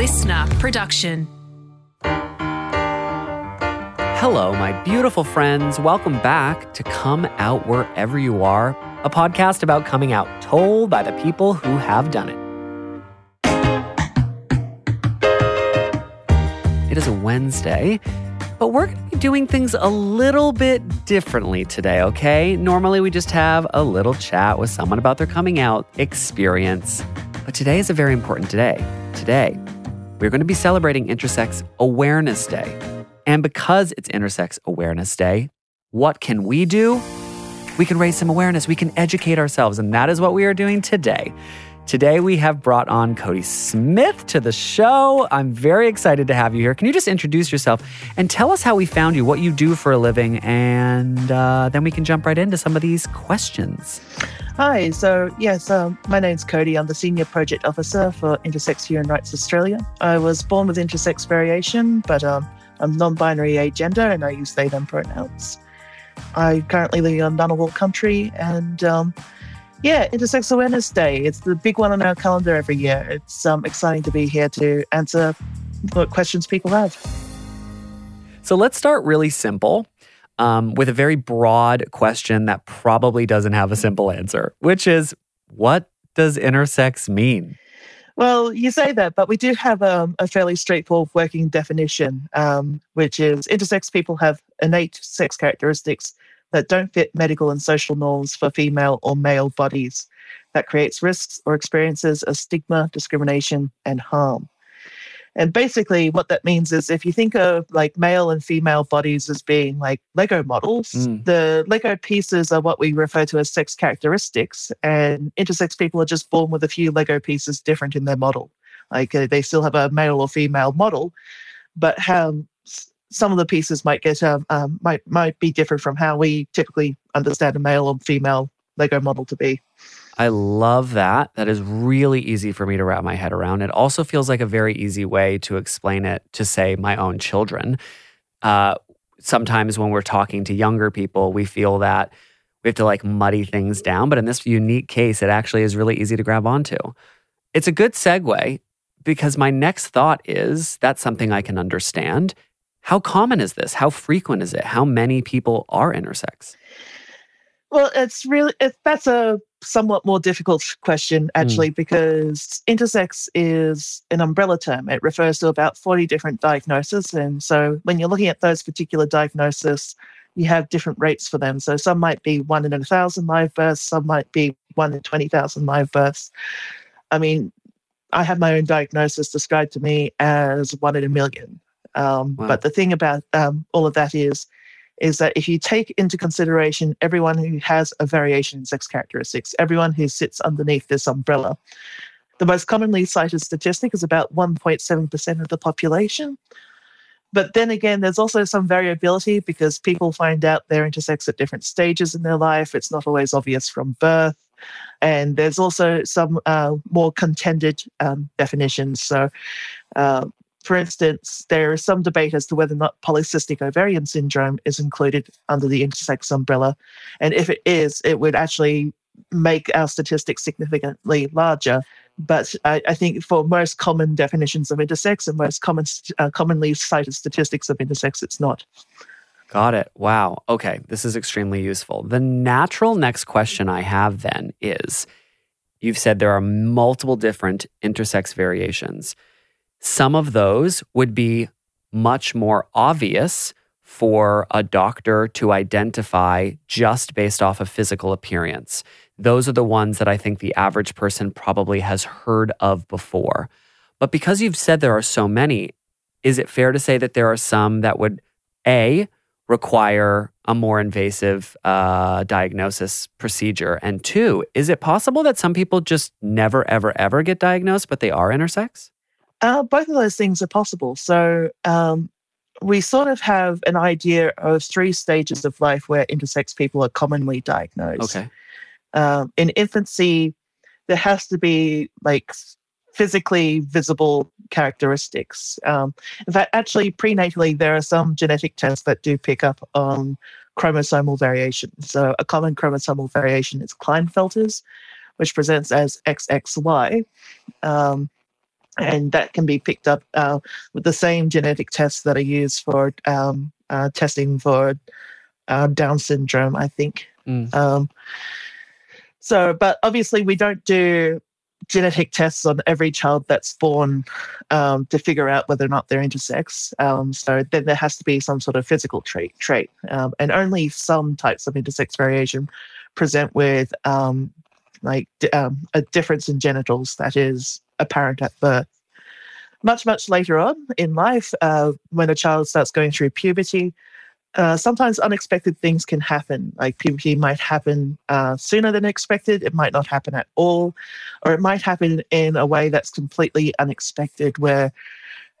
listener production. Hello, my beautiful friends. Welcome back to Come Out Wherever You Are, a podcast about coming out told by the people who have done it. It is a Wednesday, but we're going to be doing things a little bit differently today, okay? Normally, we just have a little chat with someone about their coming out experience. But today is a very important day. Today, we're going to be celebrating Intersex Awareness Day. And because it's Intersex Awareness Day, what can we do? We can raise some awareness, we can educate ourselves, and that is what we are doing today. Today, we have brought on Cody Smith to the show. I'm very excited to have you here. Can you just introduce yourself and tell us how we found you, what you do for a living, and uh, then we can jump right into some of these questions. Hi, so yes, um, my name's Cody. I'm the Senior Project Officer for Intersex Human Rights Australia. I was born with intersex variation, but um, I'm non binary agender and I use they them pronouns. I currently live in Ngunnawal country and um, yeah, Intersex Awareness Day. It's the big one on our calendar every year. It's um, exciting to be here to answer what questions people have. So let's start really simple um, with a very broad question that probably doesn't have a simple answer, which is what does intersex mean? Well, you say that, but we do have um, a fairly straightforward working definition, um, which is intersex people have innate sex characteristics that don't fit medical and social norms for female or male bodies. That creates risks or experiences of stigma, discrimination, and harm. And basically, what that means is if you think of like male and female bodies as being like Lego models, mm. the Lego pieces are what we refer to as sex characteristics. And intersex people are just born with a few Lego pieces different in their model. Like uh, they still have a male or female model, but how some of the pieces might get um, um, might might be different from how we typically understand a male or female Lego model to be. I love that. That is really easy for me to wrap my head around. It also feels like a very easy way to explain it to, say, my own children. Uh, sometimes when we're talking to younger people, we feel that we have to like muddy things down. But in this unique case, it actually is really easy to grab onto. It's a good segue because my next thought is that's something I can understand. How common is this? How frequent is it? How many people are intersex? Well, it's really it, that's a somewhat more difficult question hmm. actually mm. because intersex is an umbrella term. It refers to about 40 different diagnoses and so when you're looking at those particular diagnoses you have different rates for them. So some might be 1 in a 1000 live births, some might be 1 in 20,000 live births. I mean, I have my own diagnosis described to me as 1 in a million. Um, wow. But the thing about um, all of that is, is that if you take into consideration everyone who has a variation in sex characteristics, everyone who sits underneath this umbrella, the most commonly cited statistic is about 1.7% of the population. But then again, there's also some variability because people find out they're intersex at different stages in their life. It's not always obvious from birth. And there's also some uh, more contended um, definitions. So, uh, for instance, there is some debate as to whether or not polycystic ovarian syndrome is included under the intersex umbrella. And if it is, it would actually make our statistics significantly larger. But I, I think for most common definitions of intersex and most common, uh, commonly cited statistics of intersex, it's not. Got it. Wow. Okay. This is extremely useful. The natural next question I have then is you've said there are multiple different intersex variations. Some of those would be much more obvious for a doctor to identify just based off of physical appearance. Those are the ones that I think the average person probably has heard of before. But because you've said there are so many, is it fair to say that there are some that would A, require a more invasive uh, diagnosis procedure? And two, is it possible that some people just never, ever, ever get diagnosed, but they are intersex? Uh, both of those things are possible. So um, we sort of have an idea of three stages of life where intersex people are commonly diagnosed. Okay. Um, in infancy, there has to be like physically visible characteristics. Um, in fact, actually, prenatally, there are some genetic tests that do pick up on chromosomal variation. So, a common chromosomal variation is Klinefelter's, which presents as XXY. Um, and that can be picked up uh, with the same genetic tests that are used for um, uh, testing for uh, Down syndrome, I think. Mm. Um, so, but obviously, we don't do genetic tests on every child that's born um, to figure out whether or not they're intersex. Um, so then there has to be some sort of physical trait, trait, um, and only some types of intersex variation present with um, like um, a difference in genitals that is apparent at birth. Much, much later on in life, uh, when a child starts going through puberty, uh, sometimes unexpected things can happen. Like puberty might happen uh, sooner than expected, it might not happen at all, or it might happen in a way that's completely unexpected, where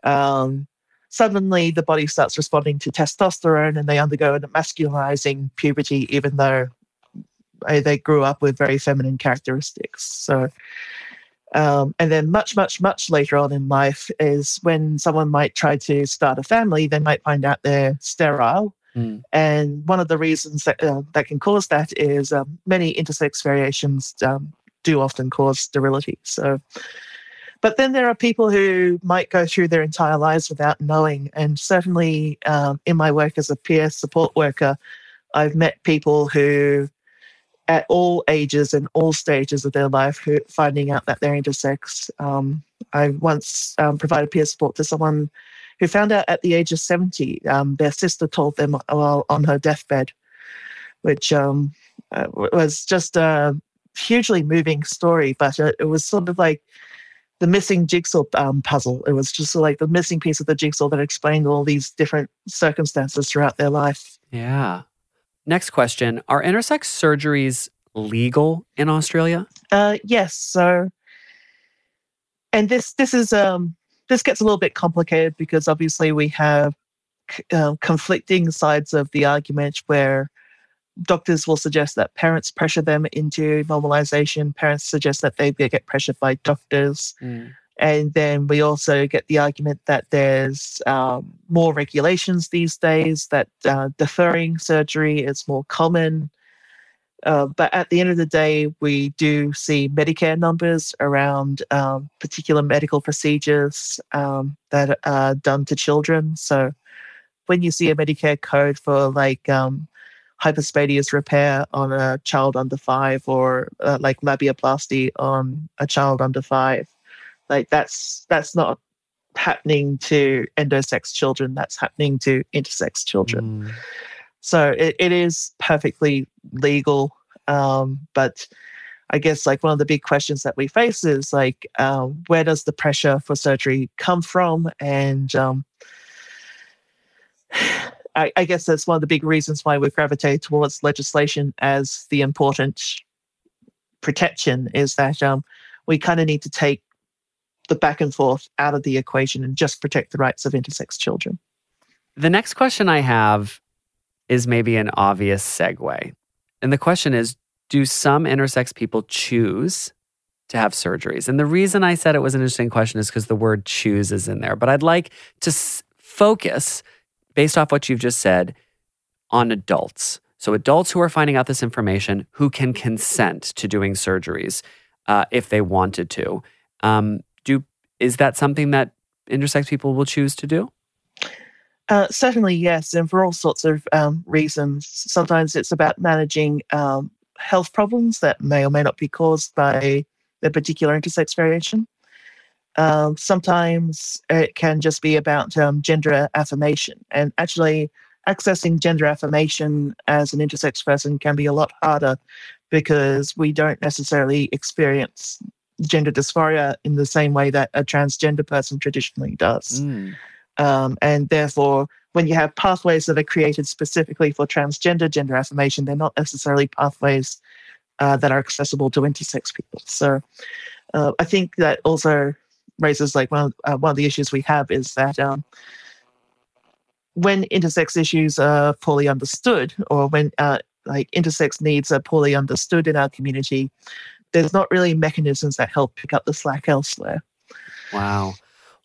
um, suddenly the body starts responding to testosterone and they undergo a masculinizing puberty, even though they grew up with very feminine characteristics. So, um, and then much, much, much later on in life is when someone might try to start a family, they might find out they're sterile. Mm. And one of the reasons that, uh, that can cause that is um, many intersex variations um, do often cause sterility. So, but then there are people who might go through their entire lives without knowing. And certainly um, in my work as a peer support worker, I've met people who at all ages and all stages of their life who finding out that they're intersex. Um, I once um, provided peer support to someone who found out at the age of 70. Um, their sister told them while on her deathbed, which um, uh, was just a hugely moving story, but it, it was sort of like the missing jigsaw um, puzzle. It was just like the missing piece of the jigsaw that explained all these different circumstances throughout their life. Yeah. Next question Are intersex surgeries legal in Australia? Uh, yes. So, and this this is um this gets a little bit complicated because obviously we have uh, conflicting sides of the argument where doctors will suggest that parents pressure them into normalization. Parents suggest that they get pressured by doctors. Mm. And then we also get the argument that there's um, more regulations these days, that uh, deferring surgery is more common. Uh, but at the end of the day, we do see Medicare numbers around um, particular medical procedures um, that are done to children. So when you see a Medicare code for like um, hypospadias repair on a child under five or uh, like labiaplasty on a child under five, like that's that's not happening to endosex children. That's happening to intersex children. Mm. So it, it is perfectly legal. Um, but I guess like one of the big questions that we face is like, uh, where does the pressure for surgery come from? And um, I, I, guess that's one of the big reasons why we gravitate towards legislation as the important protection is that um, we kind of need to take the back and forth out of the equation and just protect the rights of intersex children. The next question I have is maybe an obvious segue. And the question is Do some intersex people choose to have surgeries? And the reason I said it was an interesting question is because the word choose is in there. But I'd like to s- focus, based off what you've just said, on adults. So, adults who are finding out this information who can consent to doing surgeries uh, if they wanted to. Um, is that something that intersex people will choose to do? Uh, certainly, yes, and for all sorts of um, reasons. Sometimes it's about managing um, health problems that may or may not be caused by the particular intersex variation. Um, sometimes it can just be about um, gender affirmation, and actually accessing gender affirmation as an intersex person can be a lot harder because we don't necessarily experience gender dysphoria in the same way that a transgender person traditionally does. Mm. Um, and therefore, when you have pathways that are created specifically for transgender gender affirmation, they're not necessarily pathways uh, that are accessible to intersex people. So uh, I think that also raises like one of, uh, one of the issues we have is that um, when intersex issues are poorly understood, or when uh, like intersex needs are poorly understood in our community, there's not really mechanisms that help pick up the slack elsewhere. Wow.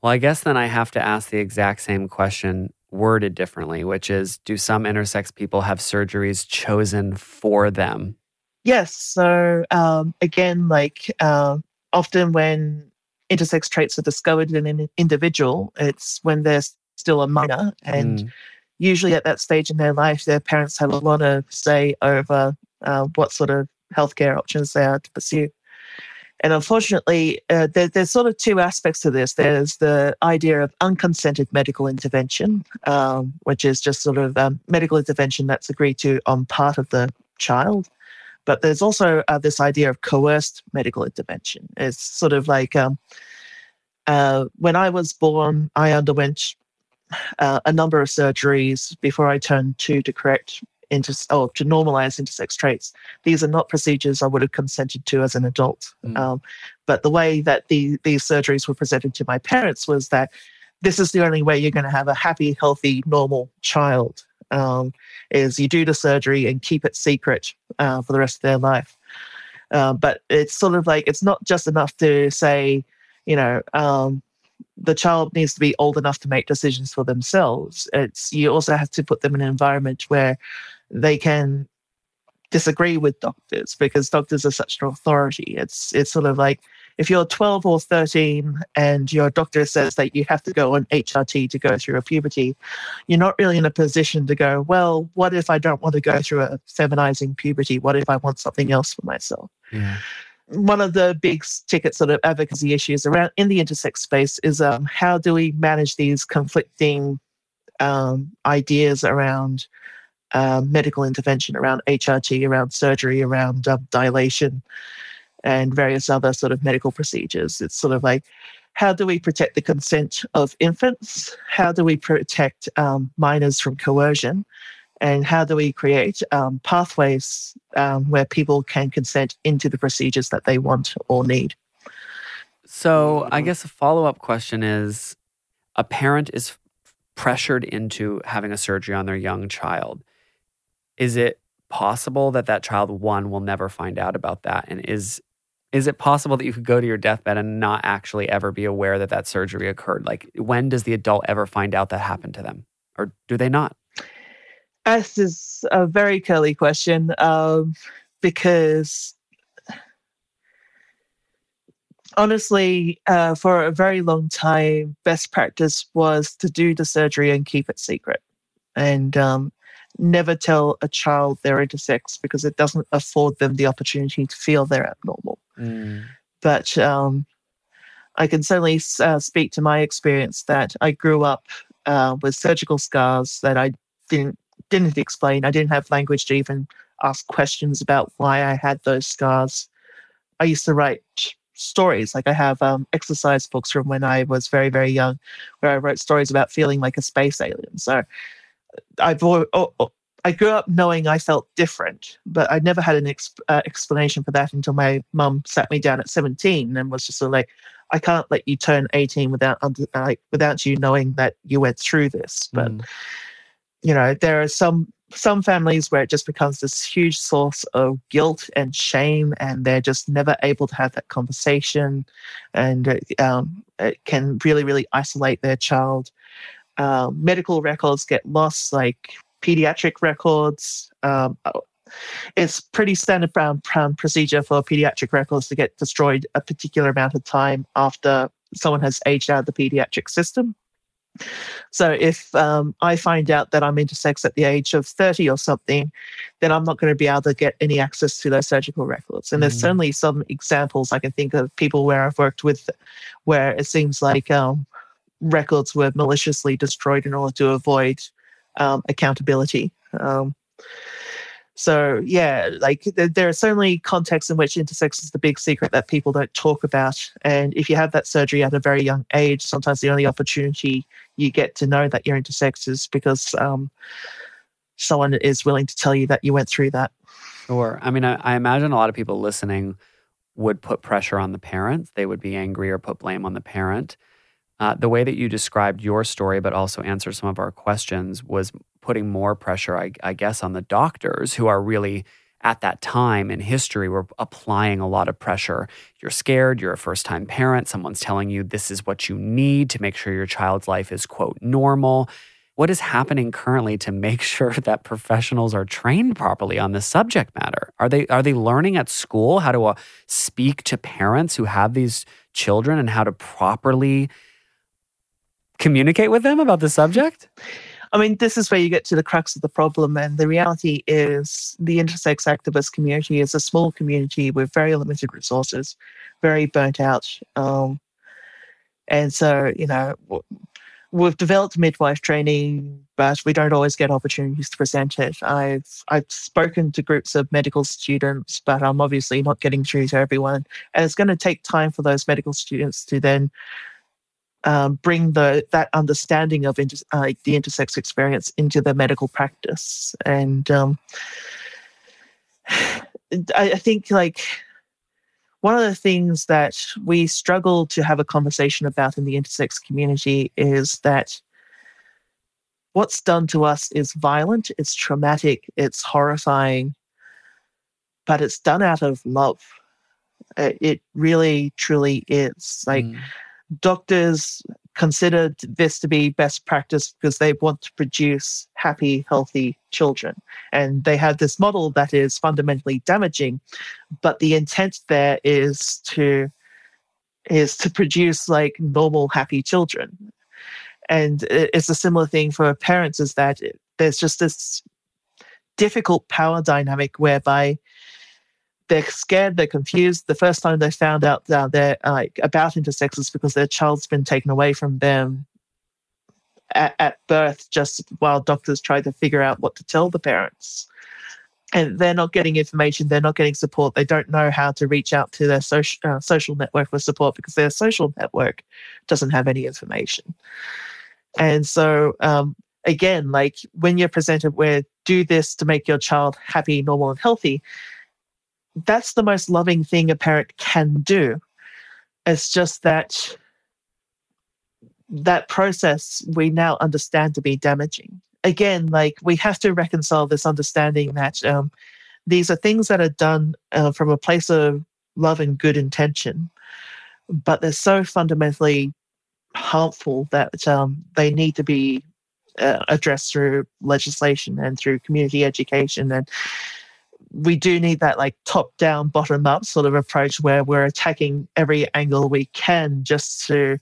Well, I guess then I have to ask the exact same question worded differently, which is do some intersex people have surgeries chosen for them? Yes. So, um, again, like uh, often when intersex traits are discovered in an individual, it's when they're still a minor. And mm. usually at that stage in their life, their parents have a lot of say over uh, what sort of healthcare options they are to pursue. And unfortunately, uh, there, there's sort of two aspects to this. There's the idea of unconsented medical intervention, um, which is just sort of um, medical intervention that's agreed to on part of the child. But there's also uh, this idea of coerced medical intervention. It's sort of like um, uh, when I was born, I underwent uh, a number of surgeries before I turned two to correct inter- or to normalize intersex traits. These are not procedures I would have consented to as an adult. Mm. Um, but the way that the, these surgeries were presented to my parents was that this is the only way you're going to have a happy, healthy, normal child. Um, is you do the surgery and keep it secret uh, for the rest of their life. Uh, but it's sort of like it's not just enough to say, you know, um, the child needs to be old enough to make decisions for themselves. It's you also have to put them in an environment where they can disagree with doctors because doctors are such an authority. It's it's sort of like if you're 12 or 13 and your doctor says that you have to go on HRT to go through a puberty, you're not really in a position to go, well, what if I don't want to go through a feminizing puberty? What if I want something else for myself? Yeah one of the big ticket sort of advocacy issues around in the intersex space is um, how do we manage these conflicting um, ideas around uh, medical intervention, around HRT, around surgery, around um, dilation, and various other sort of medical procedures. It's sort of like how do we protect the consent of infants? How do we protect um, minors from coercion? and how do we create um, pathways um, where people can consent into the procedures that they want or need? So, I guess a follow up question is a parent is pressured into having a surgery on their young child. Is it possible that that child, one, will never find out about that? And is is it possible that you could go to your deathbed and not actually ever be aware that that surgery occurred? Like, when does the adult ever find out that happened to them? Or do they not? This is a very curly question um, because honestly, uh, for a very long time, best practice was to do the surgery and keep it secret and um, never tell a child they're intersex because it doesn't afford them the opportunity to feel they're abnormal. Mm. But um, I can certainly uh, speak to my experience that I grew up uh, with surgical scars that I didn't didn't explain. I didn't have language to even ask questions about why I had those scars. I used to write stories. Like I have um, exercise books from when I was very, very young, where I wrote stories about feeling like a space alien. So I've oh, oh, I grew up knowing I felt different, but I never had an exp- uh, explanation for that until my mum sat me down at 17 and was just sort of like, I can't let you turn 18 without under, like, without you knowing that you went through this. But mm you know, there are some some families where it just becomes this huge source of guilt and shame, and they're just never able to have that conversation, and um, it can really, really isolate their child. Um, medical records get lost, like pediatric records. Um, it's pretty standard brown, brown procedure for pediatric records to get destroyed a particular amount of time after someone has aged out of the pediatric system. So if um, I find out that I'm intersex at the age of 30 or something, then I'm not going to be able to get any access to those surgical records. And mm. there's certainly some examples I can think of people where I've worked with where it seems like um, records were maliciously destroyed in order to avoid um, accountability. Um, so yeah, like there are certainly contexts in which intersex is the big secret that people don't talk about. And if you have that surgery at a very young age, sometimes the only opportunity you get to know that you're intersex is because um, someone is willing to tell you that you went through that. Sure. I mean, I, I imagine a lot of people listening would put pressure on the parents. They would be angry or put blame on the parent. Uh, the way that you described your story, but also answered some of our questions, was putting more pressure, I, I, guess, on the doctors who are really at that time in history were applying a lot of pressure. You're scared, you're a first time parent, someone's telling you this is what you need to make sure your child's life is, quote, normal. What is happening currently to make sure that professionals are trained properly on this subject matter? Are they are they learning at school how to uh, speak to parents who have these children and how to properly communicate with them about the subject? I mean, this is where you get to the crux of the problem. And the reality is, the intersex activist community is a small community with very limited resources, very burnt out. Um, and so, you know, we've developed midwife training, but we don't always get opportunities to present it. I've I've spoken to groups of medical students, but I'm obviously not getting through to everyone. And it's going to take time for those medical students to then um, bring the that understanding of inter, uh, the intersex experience into their medical practice. And um, I, I think like one of the things that we struggle to have a conversation about in the intersex community is that what's done to us is violent, it's traumatic, it's horrifying, but it's done out of love. It really, truly is. Like, mm. Doctors considered this to be best practice because they want to produce happy, healthy children. And they have this model that is fundamentally damaging, but the intent there is to is to produce like normal, happy children. And it's a similar thing for parents is that there's just this difficult power dynamic whereby they're scared, they're confused. The first time they found out uh, they're like about intersexes because their child's been taken away from them at, at, birth, just while doctors try to figure out what to tell the parents. And they're not getting information, they're not getting support, they don't know how to reach out to their social, uh, social network for support because their social network doesn't have any information. And so, um, again, like when you're presented with do this to make your child happy, normal, and healthy, that's the most loving thing a parent can do. It's just that that process we now understand to be damaging. Again, like we have to reconcile this understanding that um, these are things that are done uh, from a place of love and good intention, but they're so fundamentally harmful that um, they need to be uh, addressed through legislation and through community education and we do need that like top down, bottom up sort of approach where we're attacking every angle we can just to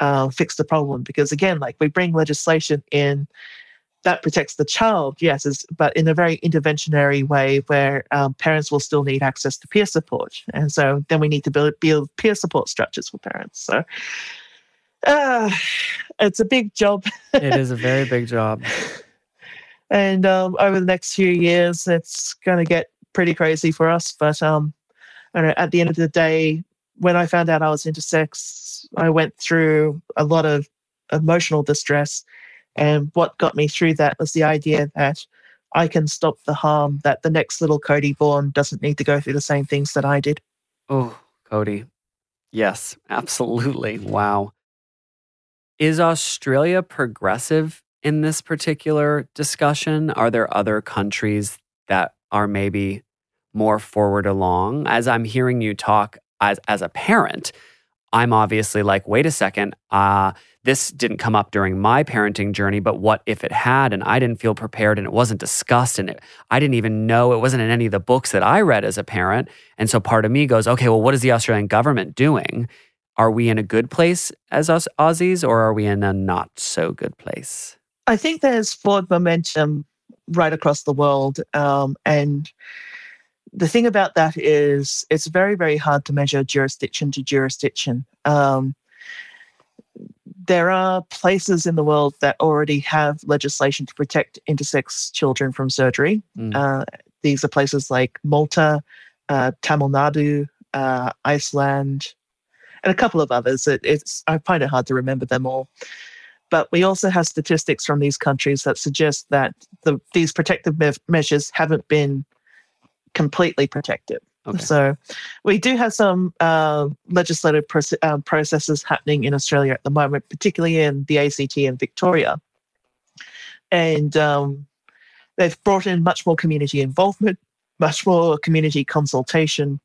uh, fix the problem. Because again, like we bring legislation in that protects the child, yes, is, but in a very interventionary way where um, parents will still need access to peer support. And so then we need to build, build peer support structures for parents. So uh, it's a big job. it is a very big job. And um, over the next few years, it's going to get pretty crazy for us. But um, at the end of the day, when I found out I was intersex, I went through a lot of emotional distress. And what got me through that was the idea that I can stop the harm, that the next little Cody born doesn't need to go through the same things that I did. Oh, Cody. Yes, absolutely. Wow. Is Australia progressive in this particular discussion? Are there other countries that are maybe more forward along? As I'm hearing you talk as, as a parent, I'm obviously like, wait a second, uh, this didn't come up during my parenting journey, but what if it had? And I didn't feel prepared and it wasn't discussed and it, I didn't even know it wasn't in any of the books that I read as a parent. And so part of me goes, okay, well, what is the Australian government doing? Are we in a good place as us Aussies or are we in a not so good place? I think there's forward momentum right across the world. Um, and the thing about that is it's very, very hard to measure jurisdiction to jurisdiction. Um, there are places in the world that already have legislation to protect intersex children from surgery. Mm. Uh, these are places like Malta, uh, Tamil Nadu, uh, Iceland, and a couple of others. It, it's I find it hard to remember them all. But we also have statistics from these countries that suggest that the, these protective me- measures haven't been completely protective. Okay. So we do have some uh, legislative uh, processes happening in Australia at the moment, particularly in the ACT and Victoria. And um, they've brought in much more community involvement, much more community consultation.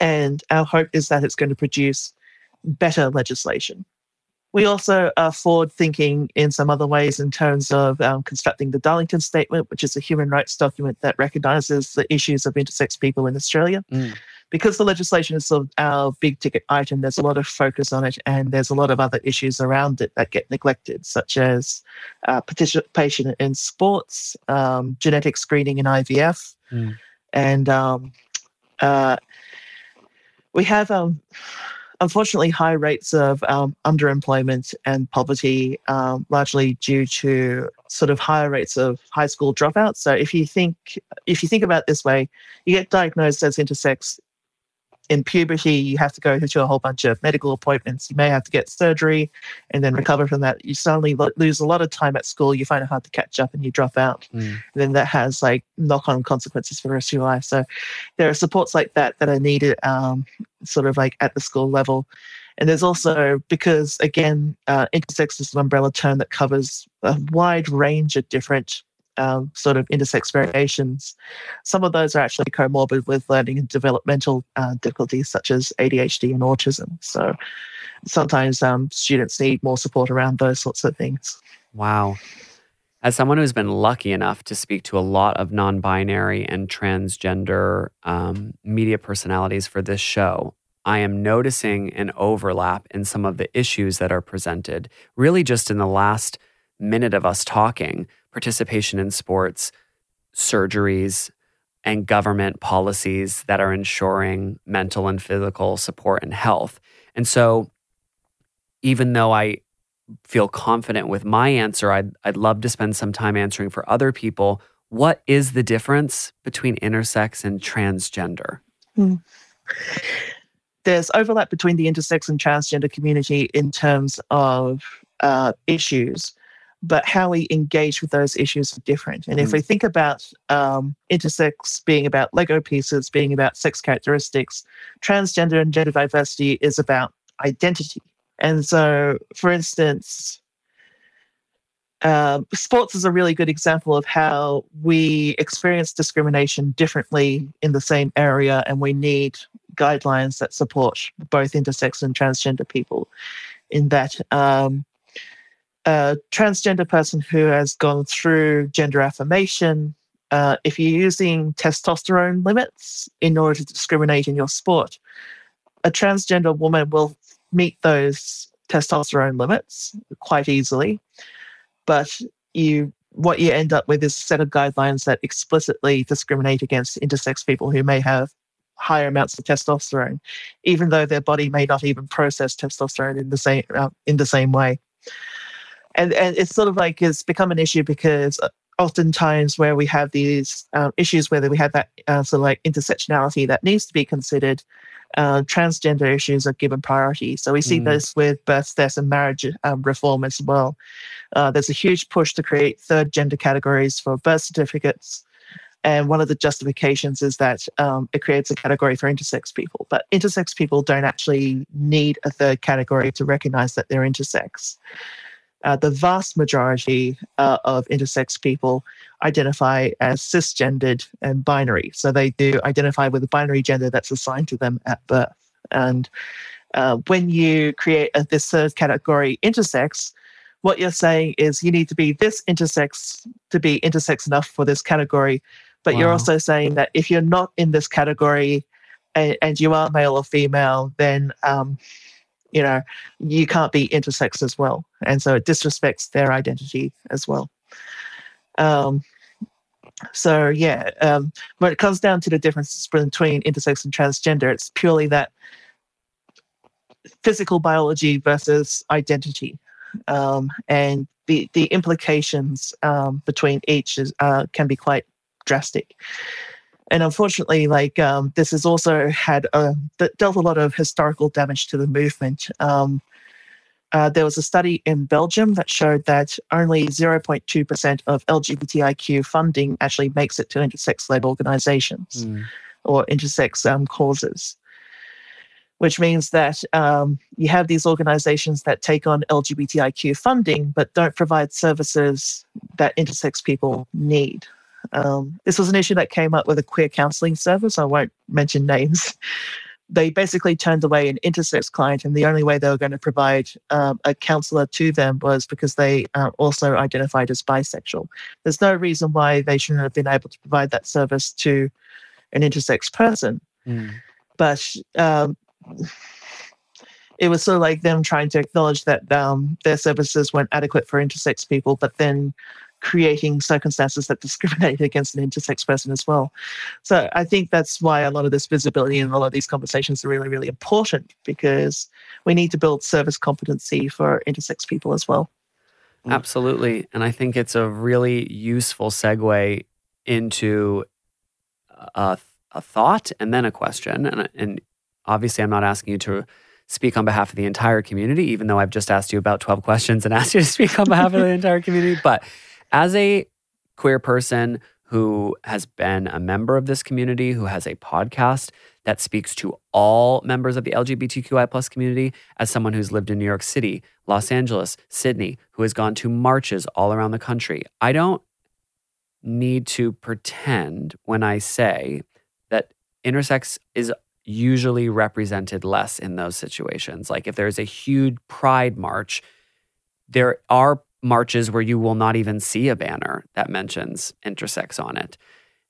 And our hope is that it's going to produce better legislation. We also are forward thinking in some other ways in terms of um, constructing the Darlington Statement, which is a human rights document that recognizes the issues of intersex people in Australia. Mm. because the legislation is sort of our big ticket item, there's a lot of focus on it, and there's a lot of other issues around it that get neglected, such as uh, participation in sports, um, genetic screening in IVF, mm. and um, uh, we have um, unfortunately high rates of um, underemployment and poverty, um, largely due to sort of higher rates of high school dropouts. So if you think if you think about this way, you get diagnosed as intersex in puberty, you have to go to a whole bunch of medical appointments. You may have to get surgery and then recover from that. You suddenly lose a lot of time at school. You find it hard to catch up and you drop out. Mm. then that has like knock on consequences for the rest of your life. So there are supports like that that are needed um, sort of like at the school level. And there's also, because again, uh, intersex is an umbrella term that covers a wide range of different um, sort of intersex variations. Some of those are actually comorbid with learning and developmental uh, difficulties such as ADHD and autism. So sometimes um, students need more support around those sorts of things. Wow. As someone who's been lucky enough to speak to a lot of non binary and transgender um, media personalities for this show, I am noticing an overlap in some of the issues that are presented, really just in the last minute of us talking participation in sports, surgeries, and government policies that are ensuring mental and physical support and health. And so, even though I feel confident with my answer, I'd, I'd love to spend some time answering for other people. What is the difference between intersex and transgender? Hmm. There's overlap between the intersex and transgender community in terms of uh, issues but how we engage with those issues are different. And mm. if we think about um, intersex being about Lego pieces, being about sex characteristics, transgender and gender diversity is about identity. And so, for instance, uh, sports is a really good example of how we experience discrimination differently in the same area, and we need guidelines that support both intersex and transgender people. In that, um, a transgender person who has gone through gender affirmation, uh, if you're using testosterone limits in order to discriminate in your sport, a transgender woman will meet those testosterone limits quite easily. But you what you end up with is a set of guidelines that explicitly discriminate against intersex people who may have higher amounts of testosterone, even though their body may not even process testosterone in the same uh, in the same way and and it's sort of like it's become an issue because uh, oftentimes where we have these um, issues where we have that uh, sort of like intersectionality that needs to be considered uh, transgender issues are given priority so we see mm. this with birth death and marriage um, reform as well uh, there's a huge push to create third gender categories for birth certificates and one of the justifications is that um, it creates a category for intersex people. But intersex people don't actually need a third category to recognize that they're intersex uh, the vast majority uh, of intersex people identify as cisgendered and binary. So they do identify with the binary gender that's assigned to them at birth. And uh, when you create a, this third category, intersex, what you're saying is you need to be this intersex to be intersex enough for this category. But wow. you're also saying that if you're not in this category and, and you are male or female, then um, you know, you can't be intersex as well. And so it disrespects their identity as well. Um, so yeah, um, when it comes down to the differences between intersex and transgender, it's purely that physical biology versus identity, um, and the the implications um, between each is, uh, can be quite drastic and unfortunately, like um, this has also had a, dealt a lot of historical damage to the movement. Um, uh, there was a study in Belgium that showed that only 0.2% of LGBTIQ funding actually makes it to intersex led organizations mm. or intersex um, causes, which means that um, you have these organizations that take on LGBTIQ funding but don't provide services that intersex people need. Um, this was an issue that came up with a queer counseling service. I won't mention names. They basically turned away an intersex client, and the only way they were going to provide um, a counselor to them was because they uh, also identified as bisexual. There's no reason why they shouldn't have been able to provide that service to an intersex person. Mm. but um, it was sort of like them trying to acknowledge that um, their services weren't adequate for intersex people, but then creating circumstances that discriminate against an intersex person as well. So I think that's why a lot of this visibility and a lot of these conversations are really, really important because we need to build service competency for intersex people as well. Mm. Absolutely. And I think it's a really useful segue into a, a thought and then a question. And, and obviously, I'm not asking you to speak on behalf of the entire community, even though I've just asked you about 12 questions and asked you to speak on behalf of the entire community. But as a queer person who has been a member of this community, who has a podcast that speaks to all members of the LGBTQI plus community, as someone who's lived in New York City, Los Angeles, Sydney, who has gone to marches all around the country, I don't need to pretend when I say that intersex is usually represented less in those situations. Like if there's a huge pride march, there are marches where you will not even see a banner that mentions intersex on it.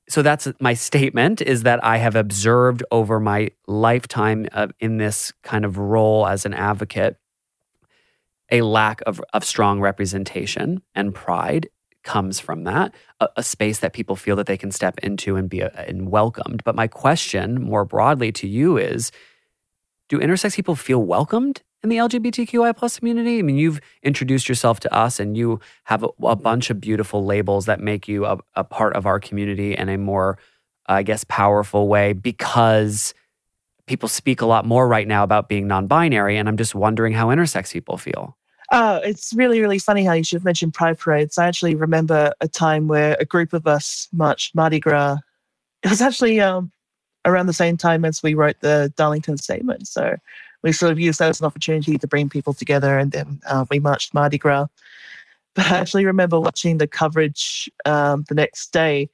So that's my statement is that I have observed over my lifetime uh, in this kind of role as an advocate a lack of, of strong representation and pride comes from that, a, a, space that people feel that they can step into and be a, uh, and welcomed. But my question more broadly to you is do intersex people feel welcomed in the LGBTQI plus community? I mean, you've introduced yourself to us and you have a, a bunch of beautiful labels that make you a, a part of our community in a more, I guess, powerful way because people speak a lot more right now about being non binary. And I'm just wondering how intersex people feel. Oh, it's really, really funny how you should have mentioned Pride Parades. I actually remember a time where a group of us marched Mardi Gras. It was actually um, around the same time as we wrote the Darlington Statement. So we sort of used that as an opportunity to bring people together and then uh, we marched Mardi Gras. But I actually remember watching the coverage um, the next day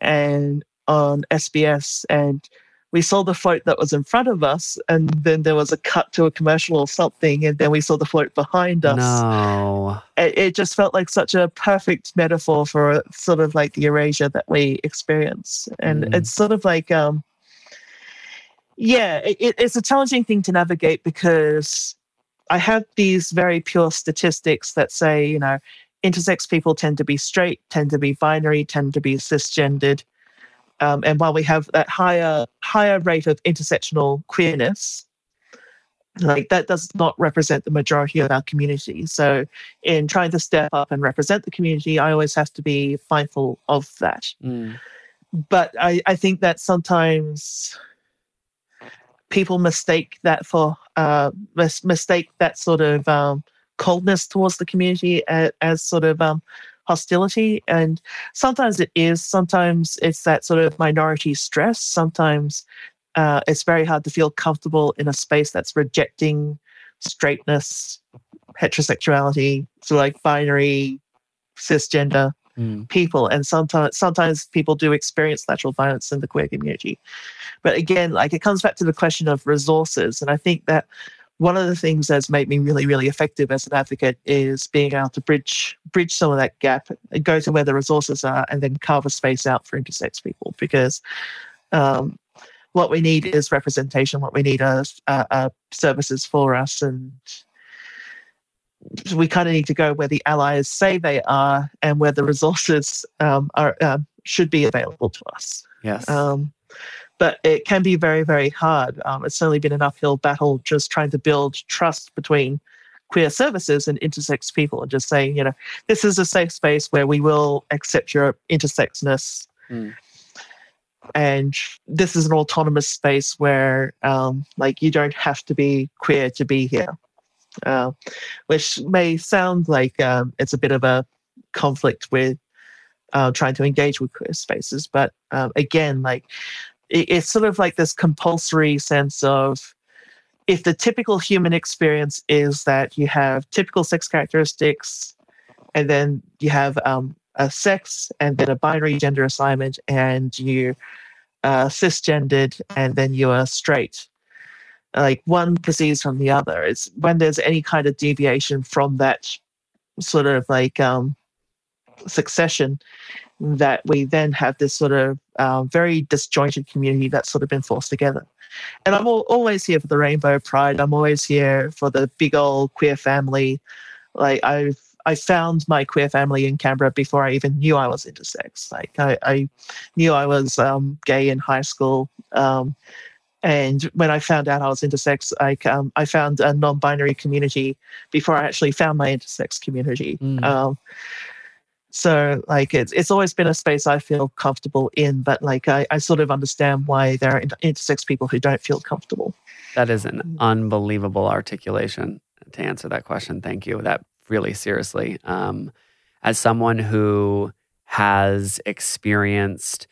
and on SBS and we saw the float that was in front of us, and then there was a cut to a commercial or something, and then we saw the float behind us. No. It, it just felt like such a perfect metaphor for sort of like the erasure that we experience. And mm. it's sort of like, um, yeah, it, it's a challenging thing to navigate because I have these very pure statistics that say, you know, intersex people tend to be straight, tend to be binary, tend to be cisgendered. Um, and while we have that higher higher rate of intersectional queerness, like that does not represent the majority of our community. So, in trying to step up and represent the community, I always have to be mindful of that. Mm. But I, I think that sometimes people mistake that for uh, mis- mistake that sort of um, coldness towards the community as, as sort of um, hostility. And sometimes it is, sometimes it's that sort of minority stress. Sometimes uh, it's very hard to feel comfortable in a space that's rejecting straightness, heterosexuality, so like binary, cisgender mm. people. And sometimes sometimes people do experience lateral violence in the queer community. But again, like it comes back to the question of resources. And I think that one of the things that's made me really, really effective as an advocate is being able to bridge bridge some of that gap, and go to where the resources are, and then carve a space out for intersex people. Because um, what we need is representation. What we need are, are services for us, and we kind of need to go where the allies say they are, and where the resources um, are uh, should be available to us. Yes. Um, but it can be very, very hard. Um, it's certainly been an uphill battle just trying to build trust between queer services and intersex people and just saying, you know, this is a safe space where we will accept your intersexness. Mm. And this is an autonomous space where, um, like, you don't have to be queer to be here, uh, which may sound like um, it's a bit of a conflict with uh, trying to engage with queer spaces. But uh, again, like it's sort of like this compulsory sense of if the typical human experience is that you have typical sex characteristics and then you have um, a sex and then a binary gender assignment and you uh, cisgendered and then you are straight like one proceeds from the other it's when there's any kind of deviation from that sort of like um, succession that we then have this sort of uh, very disjointed community that's sort of been forced together. And I'm all, always here for the Rainbow Pride. I'm always here for the big old queer family. Like I've I found my queer family in Canberra before I even knew I was intersex. Like I, I knew I was um, gay in high school. Um, and when I found out I was intersex, like um, I found a non-binary community before I actually found my intersex community. Mm. Um, so like it's it's always been a space I feel comfortable in, but like I, I sort of understand why there are intersex people who don't feel comfortable. That is an unbelievable articulation to answer that question. Thank you. That really seriously. Um, as someone who has experienced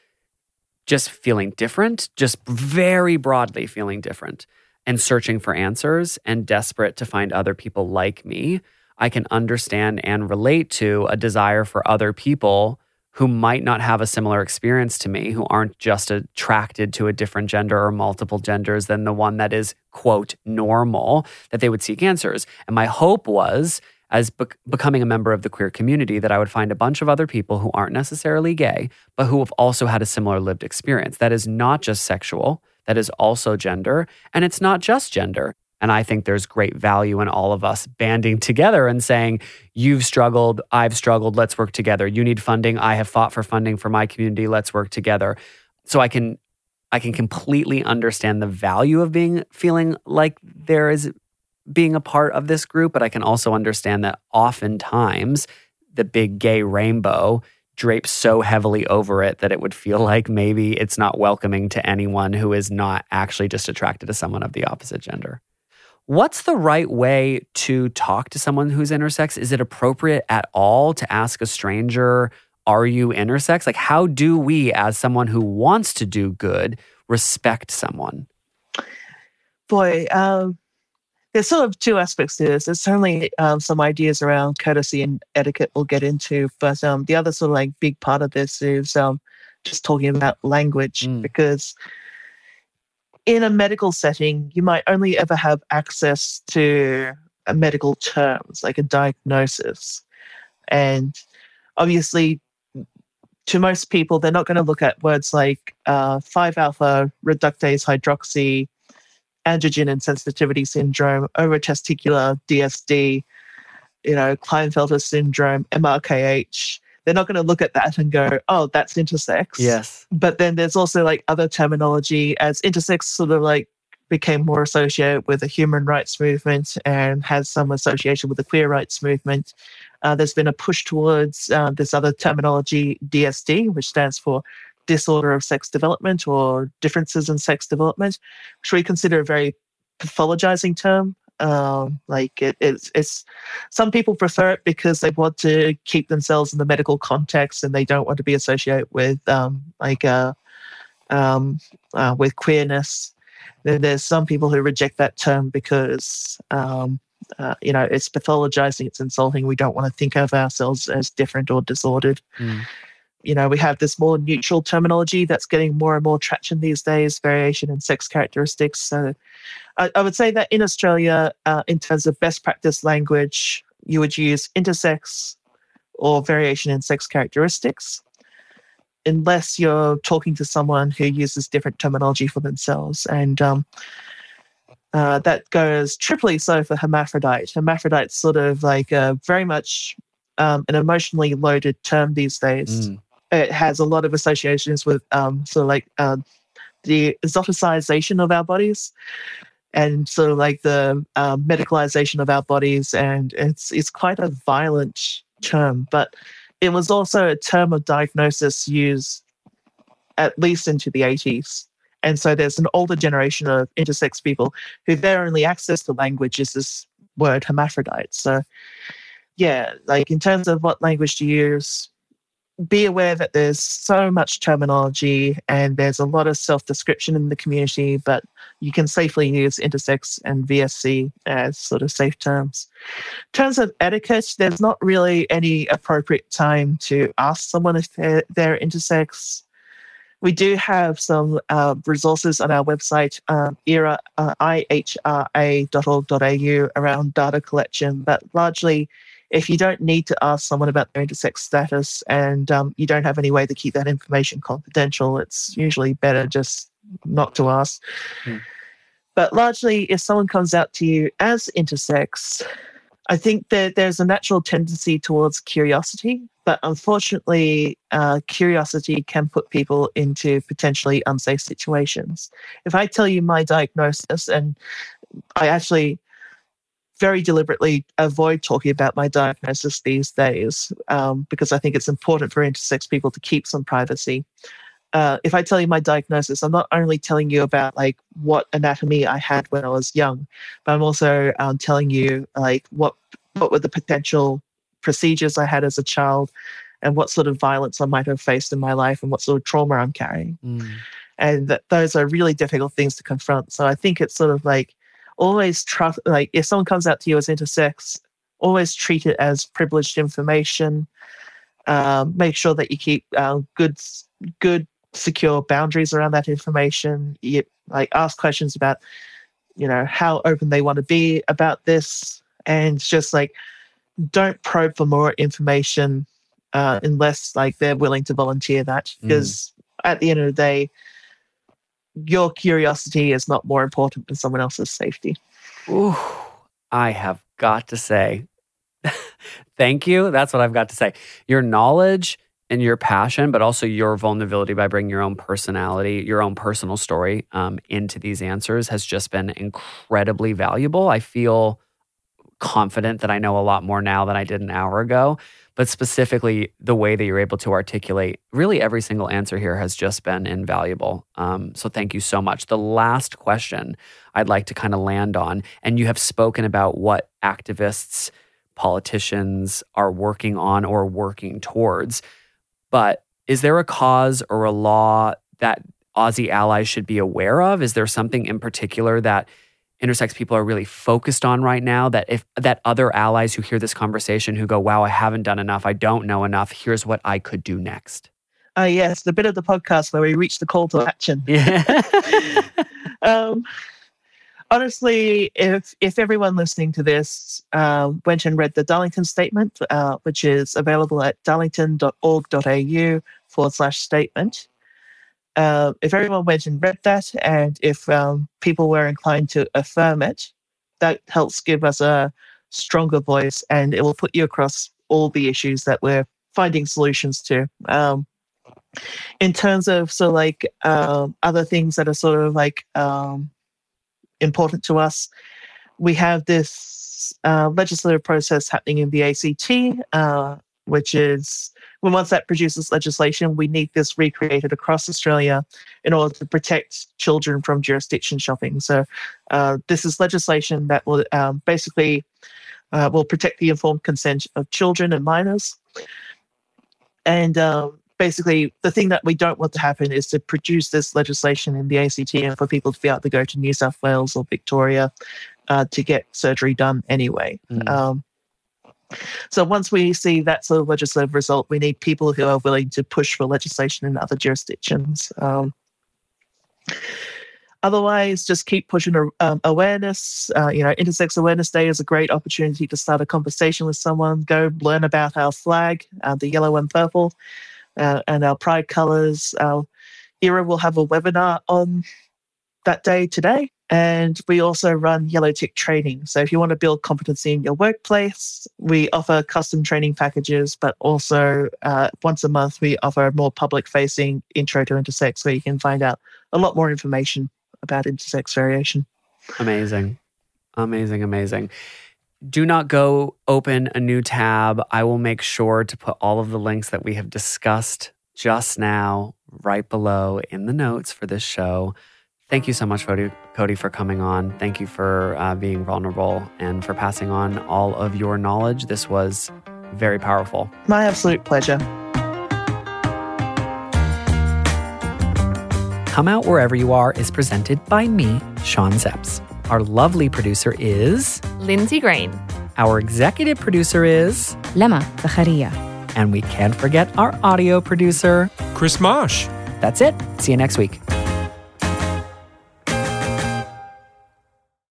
just feeling different, just very broadly feeling different, and searching for answers and desperate to find other people like me I can understand and relate to a desire for other people who might not have a similar experience to me, who aren't just attracted to a different gender or multiple genders than the one that is, quote, normal, that they would seek answers. And my hope was, as be- becoming a member of the queer community, that I would find a bunch of other people who aren't necessarily gay, but who have also had a similar lived experience. That is not just sexual, that is also gender, and it's not just gender. And I think there's great value in all of us banding together and saying, You've struggled, I've struggled, let's work together. You need funding, I have fought for funding for my community, let's work together. So I can I can completely understand the value of being feeling like there is being a part of this group, but I can also understand that oftentimes the big gay rainbow drapes so heavily over it that it would feel like maybe it's not welcoming to anyone who is not actually just attracted to someone of the opposite gender. What's the right way to talk to someone who's intersex? Is it appropriate at all to ask a stranger, Are you intersex? Like, how do we, as someone who wants to do good, respect someone? Boy, um, there's sort of two aspects to this. There's certainly um, some ideas around courtesy and etiquette we'll get into, but um, the other sort of like big part of this is um, just talking about language mm. because in a medical setting, you might only ever have access to medical terms like a diagnosis. And obviously, to most people, they're not going to look at words like uh, 5 alpha reductase hydroxy, androgen insensitivity syndrome, ovotesticular DSD, you know, Klinefelter syndrome, MRKH, they're not going to look at that and go, oh, that's intersex. Yes. But then there's also like other terminology as intersex sort of like became more associated with the human rights movement and has some association with the queer rights movement. Uh, there's been a push towards uh, this other terminology, DSD, which stands for disorder of sex development or differences in sex development, which we consider a very pathologizing term. Um, like it, it's, it's some people prefer it because they want to keep themselves in the medical context and they don't want to be associated with um, like uh, um, uh, with queerness. Then there's some people who reject that term because um, uh, you know it's pathologizing, it's insulting. We don't want to think of ourselves as different or disordered. Mm you know, we have this more neutral terminology that's getting more and more traction these days, variation in sex characteristics. So I, I would say that in Australia, uh, in terms of best practice language, you would use intersex or variation in sex characteristics, unless you're talking to someone who uses different terminology for themselves. And um, uh, that goes triply so for hermaphrodite. Hermaphrodite's sort of like a, very much um, an emotionally loaded term these days. Mm it has a lot of associations with um, sort of like uh, the exoticization of our bodies and sort of like the uh, medicalization of our bodies. And it's, it's quite a violent term, but it was also a term of diagnosis used at least into the 80s. And so there's an older generation of intersex people who their only access to language is this word hermaphrodite. So, yeah, like in terms of what language to use, be aware that there's so much terminology and there's a lot of self description in the community, but you can safely use intersex and VSC as sort of safe terms. In terms of etiquette, there's not really any appropriate time to ask someone if they're, they're intersex. We do have some uh, resources on our website, um, era, uh, ihra.org.au, around data collection, but largely if you don't need to ask someone about their intersex status and um, you don't have any way to keep that information confidential, it's usually better just not to ask. Mm. But largely, if someone comes out to you as intersex, I think that there's a natural tendency towards curiosity, but unfortunately, uh, curiosity can put people into potentially unsafe situations. If I tell you my diagnosis, and I actually very deliberately avoid talking about my diagnosis these days um, because I think it's important for intersex people to keep some privacy. Uh, if I tell you my diagnosis, I'm not only telling you about like what anatomy I had when I was young, but I'm also um, telling you like what what were the potential procedures I had as a child, and what sort of violence I might have faced in my life, and what sort of trauma I'm carrying. Mm. And that those are really difficult things to confront. So I think it's sort of like always trust like if someone comes out to you as intersex, always treat it as privileged information. Um, make sure that you keep uh, good good secure boundaries around that information. You like ask questions about, you know, how open they want to be about this, and just like don't probe for more information uh, unless like they're willing to volunteer that. Because mm. at the end of the day, your curiosity is not more important than someone else's safety. Ooh, I have got to say, thank you. That's what I've got to say. Your knowledge and your passion, but also your vulnerability by bringing your own personality, your own personal story um, into these answers has just been incredibly valuable. I feel confident that I know a lot more now than I did an hour ago. But specifically, the way that you're able to articulate really every single answer here has just been invaluable. Um, so thank you so much. The last question I'd like to kind of land on, and you have spoken about what activists, politicians are working on or working towards. But is there a cause or a law that Aussie allies should be aware of? Is there something in particular that intersex people are really focused on right now that if that other allies who hear this conversation who go wow i haven't done enough. I don't know enough. Here's what i could do next. Uh, yes the bit of the podcast where we reach the call to action. yeah. um, honestly if if everyone listening to this uh, went and read the darlington statement uh, which is available at darlington.org.au forward slash statement uh, if everyone went and read that, and if um, people were inclined to affirm it, that helps give us a stronger voice, and it will put you across all the issues that we're finding solutions to. Um, in terms of so like um, other things that are sort of like um, important to us, we have this uh, legislative process happening in the ACT, uh, which is when once that produces legislation, we need this recreated across Australia in order to protect children from jurisdiction shopping. So uh, this is legislation that will um, basically uh, will protect the informed consent of children and minors. And um, basically, the thing that we don't want to happen is to produce this legislation in the ACT and for people to be able to go to New South Wales or Victoria uh, to get surgery done anyway. Mm. Um, so once we see that sort of legislative result, we need people who are willing to push for legislation in other jurisdictions. Um, otherwise, just keep pushing um, awareness. Uh, you know, Intersex Awareness Day is a great opportunity to start a conversation with someone. Go learn about our flag, uh, the yellow and purple, uh, and our pride colours. Our era will have a webinar on that day today. And we also run yellow tick training. So if you want to build competency in your workplace, we offer custom training packages, but also uh, once a month, we offer a more public facing intro to intersex where you can find out a lot more information about intersex variation. Amazing. Amazing, amazing. Do not go open a new tab. I will make sure to put all of the links that we have discussed just now right below in the notes for this show. Thank you so much, Cody, Cody for coming on. Thank you for uh, being vulnerable and for passing on all of your knowledge. This was very powerful. My absolute pleasure. Come Out Wherever You Are is presented by me, Sean Szeps. Our lovely producer is Lindsay Green. Our executive producer is Lema Zacharia. And we can't forget our audio producer, Chris Marsh. That's it. See you next week.